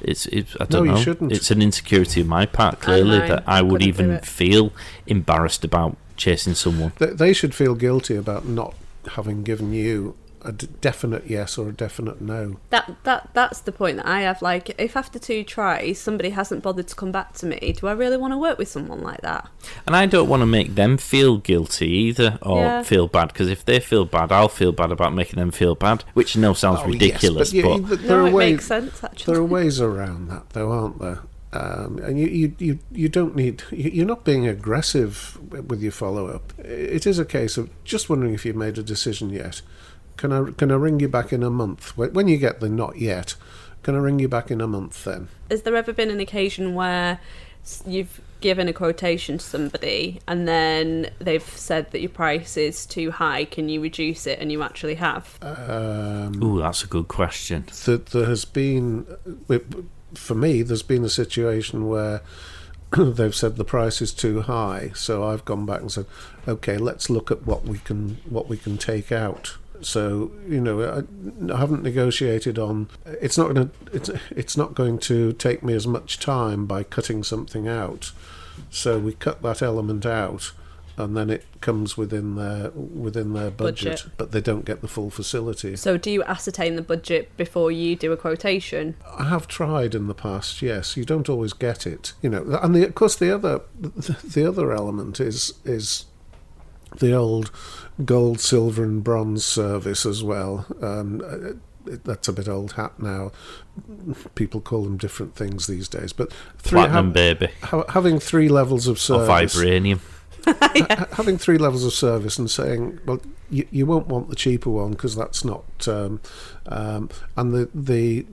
It's, it's I don't No, you know. shouldn't. It's an insecurity on my part, clearly, know, that I I would even feel embarrassed about chasing someone. They, they should feel guilty about not having given you a d- definite yes or a definite no. That that that's the point that I have. Like, if after two tries somebody hasn't bothered to come back to me, do I really want to work with someone like that? And I don't want to make them feel guilty either, or Yeah. feel bad, because if they feel bad, I'll feel bad about making them feel bad, which I know sounds Oh, yes, ridiculous, you- but, there no, are it ways, makes sense actually. There are ways around that, though, aren't there? Um, and you, you, you, you don't need. You're not being aggressive with your follow up. It is a case of just wondering if you've made a decision yet. Can I can I ring you back in a month? When when you get the not yet, can I ring you back in a month then? Has there ever been an occasion where you've given a quotation to somebody and then they've said that your price is too high? Can you reduce it? And you actually have. Um, ooh, that's a good question. that there has been, for me, there's been a situation where they've said the price is too high, so I've gone back and said, okay, let's look at what we can what we can take out. So you know, I, I haven't negotiated on. It's not going to. It's it's not going to take me as much time by cutting something out. So we cut that element out, and then it comes within their within their budget, Budget. but they don't get the full facility. So, do you ascertain the budget before you do a quotation? I have tried in the past. Yes, you don't always get it, you know. And the, of course, the other the, the other element is is the old gold, silver, and bronze service as well. Um, uh, that's a bit old hat now. People call them different things these days. But three, Platinum ha- baby. ha- having three levels of Or service, vibranium. ha- having three levels of service and saying, well, you, you won't want the cheaper one because that's not, um, um, and the the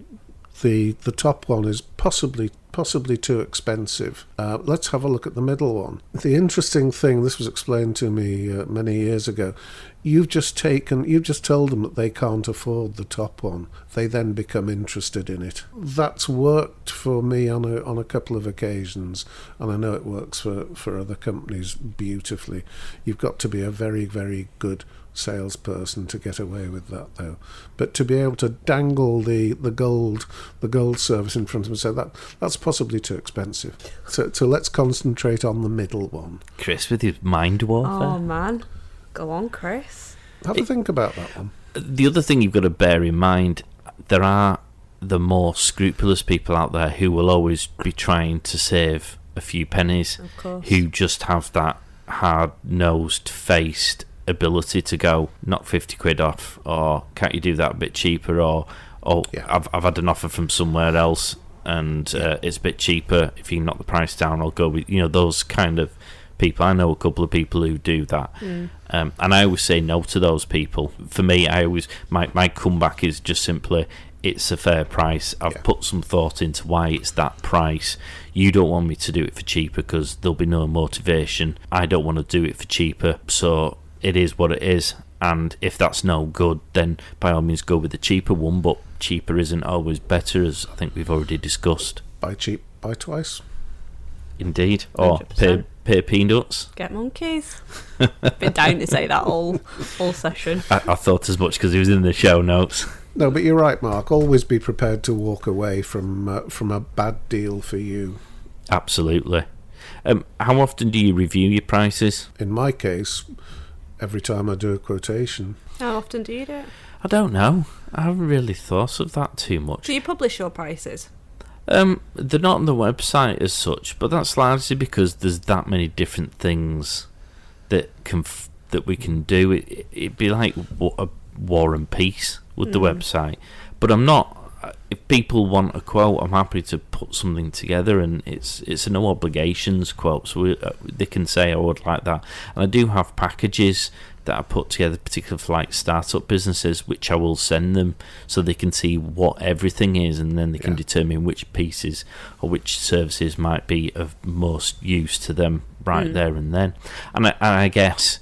the the top one is possibly possibly too expensive. Uh, let's have a look at the middle one. The interesting thing, this was explained to me uh, many years ago. You've just taken, you've just told them that they can't afford the top one. They then become interested in it. That's worked for me on a on a couple of occasions, and I know it works for for other companies beautifully. You've got to be a very very good salesperson to get away with that though but to be able to dangle the the gold the gold service in front of them and say that that's possibly too expensive so, so let's concentrate on the middle one Chris with his mind warfare. Oh man, go on, Chris. have a think about that one the other thing you've got to bear in mind, there are the more scrupulous people out there who will always be trying to save a few pennies, Of course. who just have that hard nosed faced ability to go, not 50 quid off, or can't you do that a bit cheaper, or oh, Yeah. I've, I've had an offer from somewhere else and uh, it's a bit cheaper. If you can knock the price down, I'll go with, you know, those kind of people. I know a couple of people who do that. Um, and I always say no to those people. For me, I always, my, my comeback is just simply, it's a fair price. I've Yeah. put some thought into why it's that price. You don't want me to do it for cheaper because there'll be no motivation. I don't want to do it for cheaper, so it is what it is. And if that's no good, then by all means go with the cheaper one. But cheaper isn't always better, as I think we've already discussed. buy cheap buy twice Indeed, or 100%. pay peanuts. Get monkeys. Been down to say that all all session. I, I thought as much because he was in the show notes. No, but you're right, Mark. Always be prepared to walk away from uh, from a bad deal for you. Absolutely. Um, how often do you review your prices? In my case, every time I do a quotation, How often do you do it? I don't know. I haven't really thought of that too much. Do you publish your prices? Um, they're not on the website as such, but that's largely because there's that many different things that can f- that we can do. It, it'd be like wa- a war and peace with the Mm. website, but I'm not. If people want a quote, I'm happy to put something together, and it's it's a no obligations quote, so we, uh, they can say I would like that. And I do have packages that I put together, particularly for like startup businesses, which I will send them so they can see what everything is, and then they can determine which pieces or which services might be of most use to them right Mm. there and then. And I, and I guess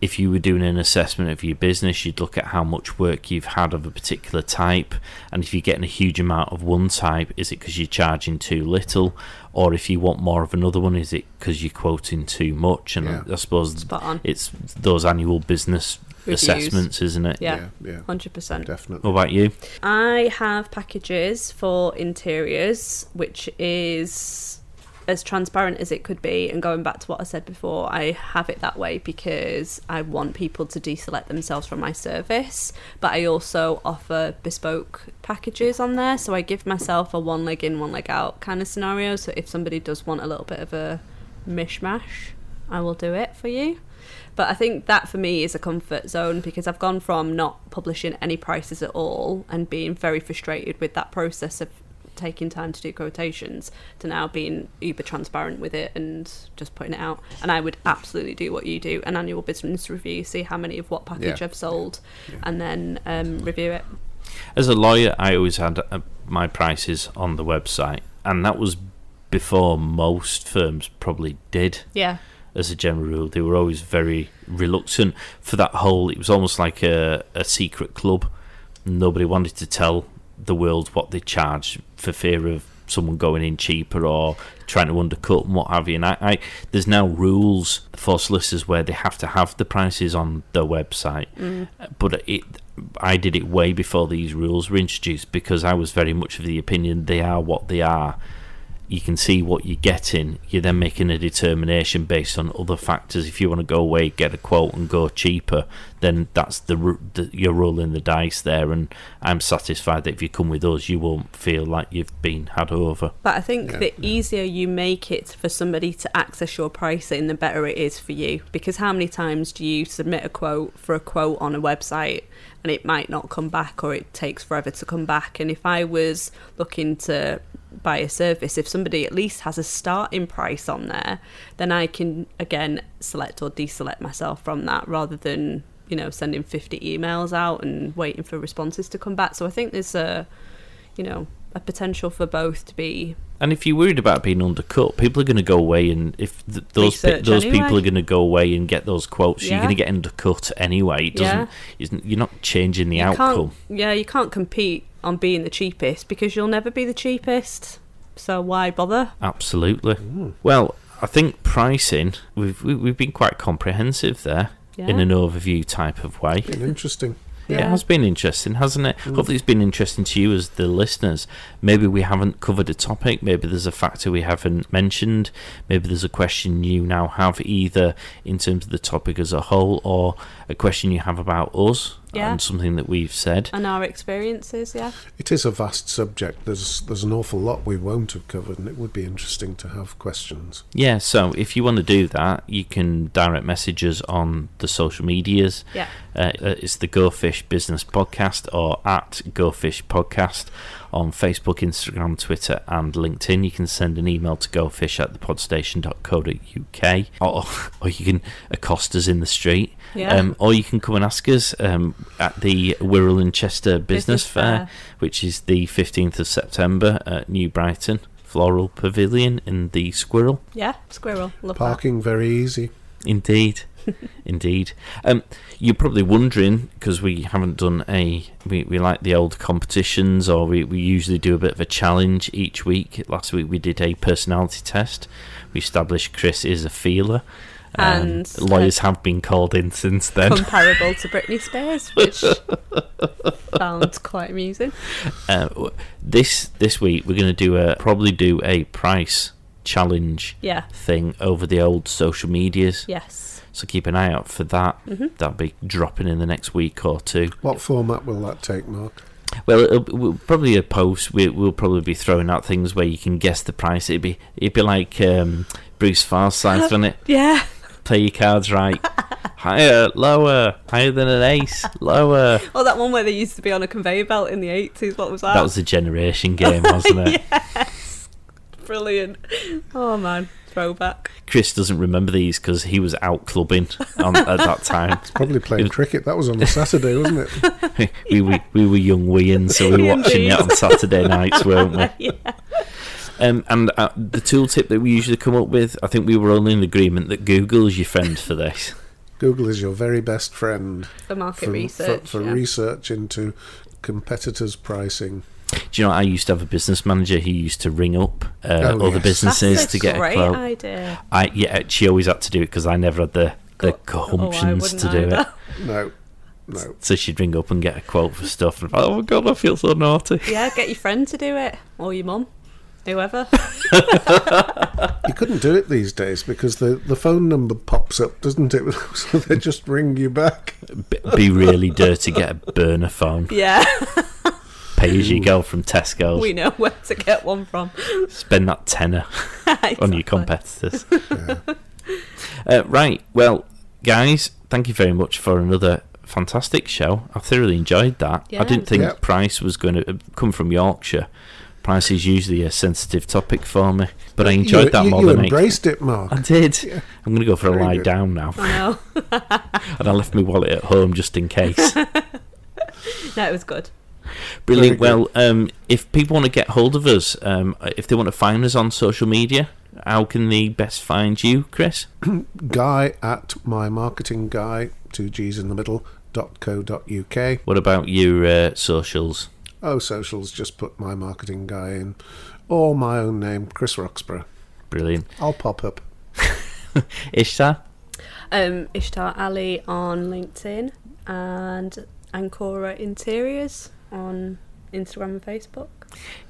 if you were doing an assessment of your business, you'd look at how much work you've had of a particular type, and if you're getting a huge amount of one type, is it because you're charging too little, or if you want more of another one, is it because you're quoting too much? And Yeah. I, I suppose Spot on. it's those annual business Reviews. assessments, isn't it? Yeah. yeah, yeah, Hundred percent. definitely. What about you? I have packages for interiors, which is as transparent as it could be. And going back to what I said before, I have it that way because I want people to deselect themselves from my service. But I also offer bespoke packages on there. So I give myself a one leg in, one leg out kind of scenario. So if somebody does want a little bit of a mishmash, I will do it for you. But I think that for me is a comfort zone because I've gone from not publishing any prices at all and being very frustrated with that process of taking time to do quotations to now being uber transparent with it and just putting it out. And I would absolutely do what you do an annual business review, see how many of what package Yeah. I've sold, and then um, review it. As a lawyer, I always had uh, my prices on the website, and that was before most firms probably did. Yeah. as a general rule. They were always very reluctant for that whole. It was almost like a, a secret club. Nobody wanted to tell the world what they charge for fear of someone going in cheaper or trying to undercut and what have you. And I, I there's now rules for solicitors where they have to have the prices on their website, mm. but it. I did it way before these rules were introduced because I was very much of the opinion they are what they are you can see what you're getting. You're then making a determination based on other factors. If you want to go away, get a quote, and go cheaper, then that's the, the you're rolling the dice there. And I'm satisfied that if you come with us, you won't feel like you've been had over. But I think Yeah, the yeah. easier you make it for somebody to access your pricing, the better it is for you. Because how many times do you submit a quote for a quote on a website and it might not come back or it takes forever to come back? And if I was looking to buy a service, if somebody at least has a starting price on there, then I can again select or deselect myself from that rather than you know sending 50 emails out and waiting for responses to come back. So I think there's a you know a potential for both to be And if you're worried about being undercut, people are going to go away, and if th- those pe- those anyway. people are going to go away and get those quotes, you're going to get undercut anyway. It doesn't. Yeah. You're not changing the you outcome. yeah you can't compete on being the cheapest because you'll never be the cheapest so why bother Absolutely. Hmm. Well, I think pricing we've we- we've been quite comprehensive there in an overview type of way. Been interesting. Yeah, it has been interesting, hasn't it? Mm. Hopefully, it's been interesting to you as the listeners. Maybe we haven't covered a topic. Maybe there's a factor we haven't mentioned. Maybe there's a question you now have, either in terms of the topic as a whole, or a question you have about us Yeah. and something that we've said. and our experiences yeah It is a vast subject. There's there's an awful lot we won't have covered, and it would be interesting to have questions. Yeah, so if you want to do that, you can direct messages on the social medias. yeah Uh, uh, it's the Go Fish Business Podcast or at Go Fish Podcast on Facebook, Instagram, Twitter, and LinkedIn. You can send an email to gofish at thepodstation.co.uk or, or you can accost us in the street. Yeah. Um, or you can come and ask us um, at the Wirral and Chester Business, Business Fair, Fair. which is the 15th of September at New Brighton Floral Pavilion in the Squirrel. yeah squirrel love Parking very easy. Indeed, indeed. Um, you're probably wondering because we haven't done a we, we like the old competitions or we, we usually do a bit of a challenge each week. Last week we did a personality test. We established Chris is a feeler. Um, And, lawyers have been called in since then. comparable to Britney Spears, which found quite amusing. Uh, this this week we're going to do a probably do a price challenge Yeah. thing over the old social medias. Yes. So keep an eye out for that. That'll be dropping in the next week or two. What format will that take, Mark? Well, it'll, we'll probably a post. We, we'll probably be throwing out things where you can guess the price. It'd be it'd be like um, Bruce Forsyth, wouldn't it? Yeah. Play your cards right. Higher, lower, higher than an ace, lower. Oh, that one where they used to be on a conveyor belt in the 80s. What was that? That was a generation game, wasn't it? brilliant. Oh, man. Throwback. Chris doesn't remember these because he was out clubbing on, at that time. Probably playing cricket. That was on a Saturday, wasn't it? we, were, we were young weans, so we were watching it on Saturday nights, weren't we? yeah. Um, and uh, the tooltip that we usually come up with, I think we were all in agreement that Google is your friend for this. Google is your very best friend For market for, research. for, for yeah. research into competitors' pricing. Do you know, I used to have a business manager who used to ring up uh, Oh, other yes. businesses That's a to get great a quote. idea. I yeah, she always had to do it because I never had the the Co- cohumptions wouldn't to do it. No, no. So she'd ring up and get a quote for stuff, and oh my god, I feel so naughty. Yeah, get your friend to do it. Or your mum. Whoever. You couldn't do it these days because the, the phone number pops up, doesn't it? So they just ring you back. Be really dirty, get a burner phone, yeah. pay as you go from Tesco. we know where to get one from. spend that tenner on your Exactly. competitors. Uh, right, well, guys, thank you very much for another fantastic show. I thoroughly enjoyed that. I didn't think Yeah. Price was going to come from Yorkshire. Price is usually a sensitive topic for me, but I enjoyed you, that you, more you than I- embraced it, Mark. I did. Yeah. I'm going to go for a Very lie good. down now, I know. and I left my wallet at home just in case. No, it was good. Brilliant. Very Well, um, if people want to get hold of us, um, if they want to find us on social media, how can they best find you, Chris? Guy at my marketing guy, two G's in the middle, dot co dot uk. What about your uh, socials? Oh, socials, just put my marketing guy in. Or my own name, Chris Roxburgh. Brilliant. I'll pop up. Ishtar? Um, Ishtar Ali on LinkedIn and Ancora Interiors on Instagram and Facebook.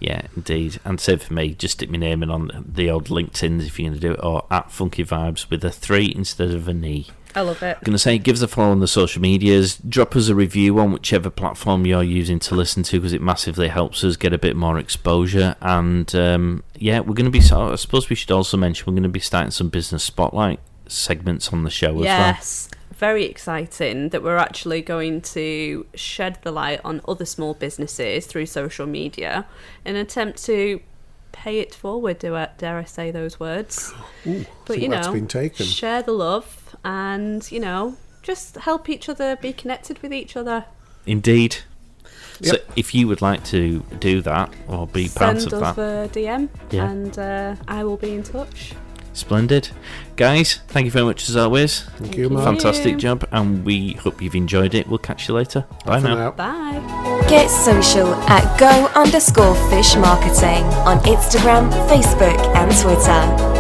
Yeah, indeed. And same for me, just stick my name in on the old LinkedIn if you're going to do it, or at Funky Vibes with a three instead of an E. I love it. I'm going to say give us a follow on the social medias drop us a review on whichever platform you're using to listen to because it massively helps us get a bit more exposure and um, yeah we're going to be so- i suppose we should also mention we're going to be starting some business spotlight segments on the show as well Yes. Very exciting that we're actually going to shed the light on other small businesses through social media in an attempt to pay it forward, do I, dare I say those words? Ooh, But you know, been taken. share the love and, you know, just help each other be connected with each other. indeed so if you would like to do that or be part Send of us that a DM Yeah. and uh, I will be in touch. splendid guys thank you very much as always Thank you, Thank Mark. fantastic you. job and we hope you've enjoyed it we'll catch you later bye For now. now. Bye. Get social at go underscore fish marketing on Instagram, Facebook, and Twitter.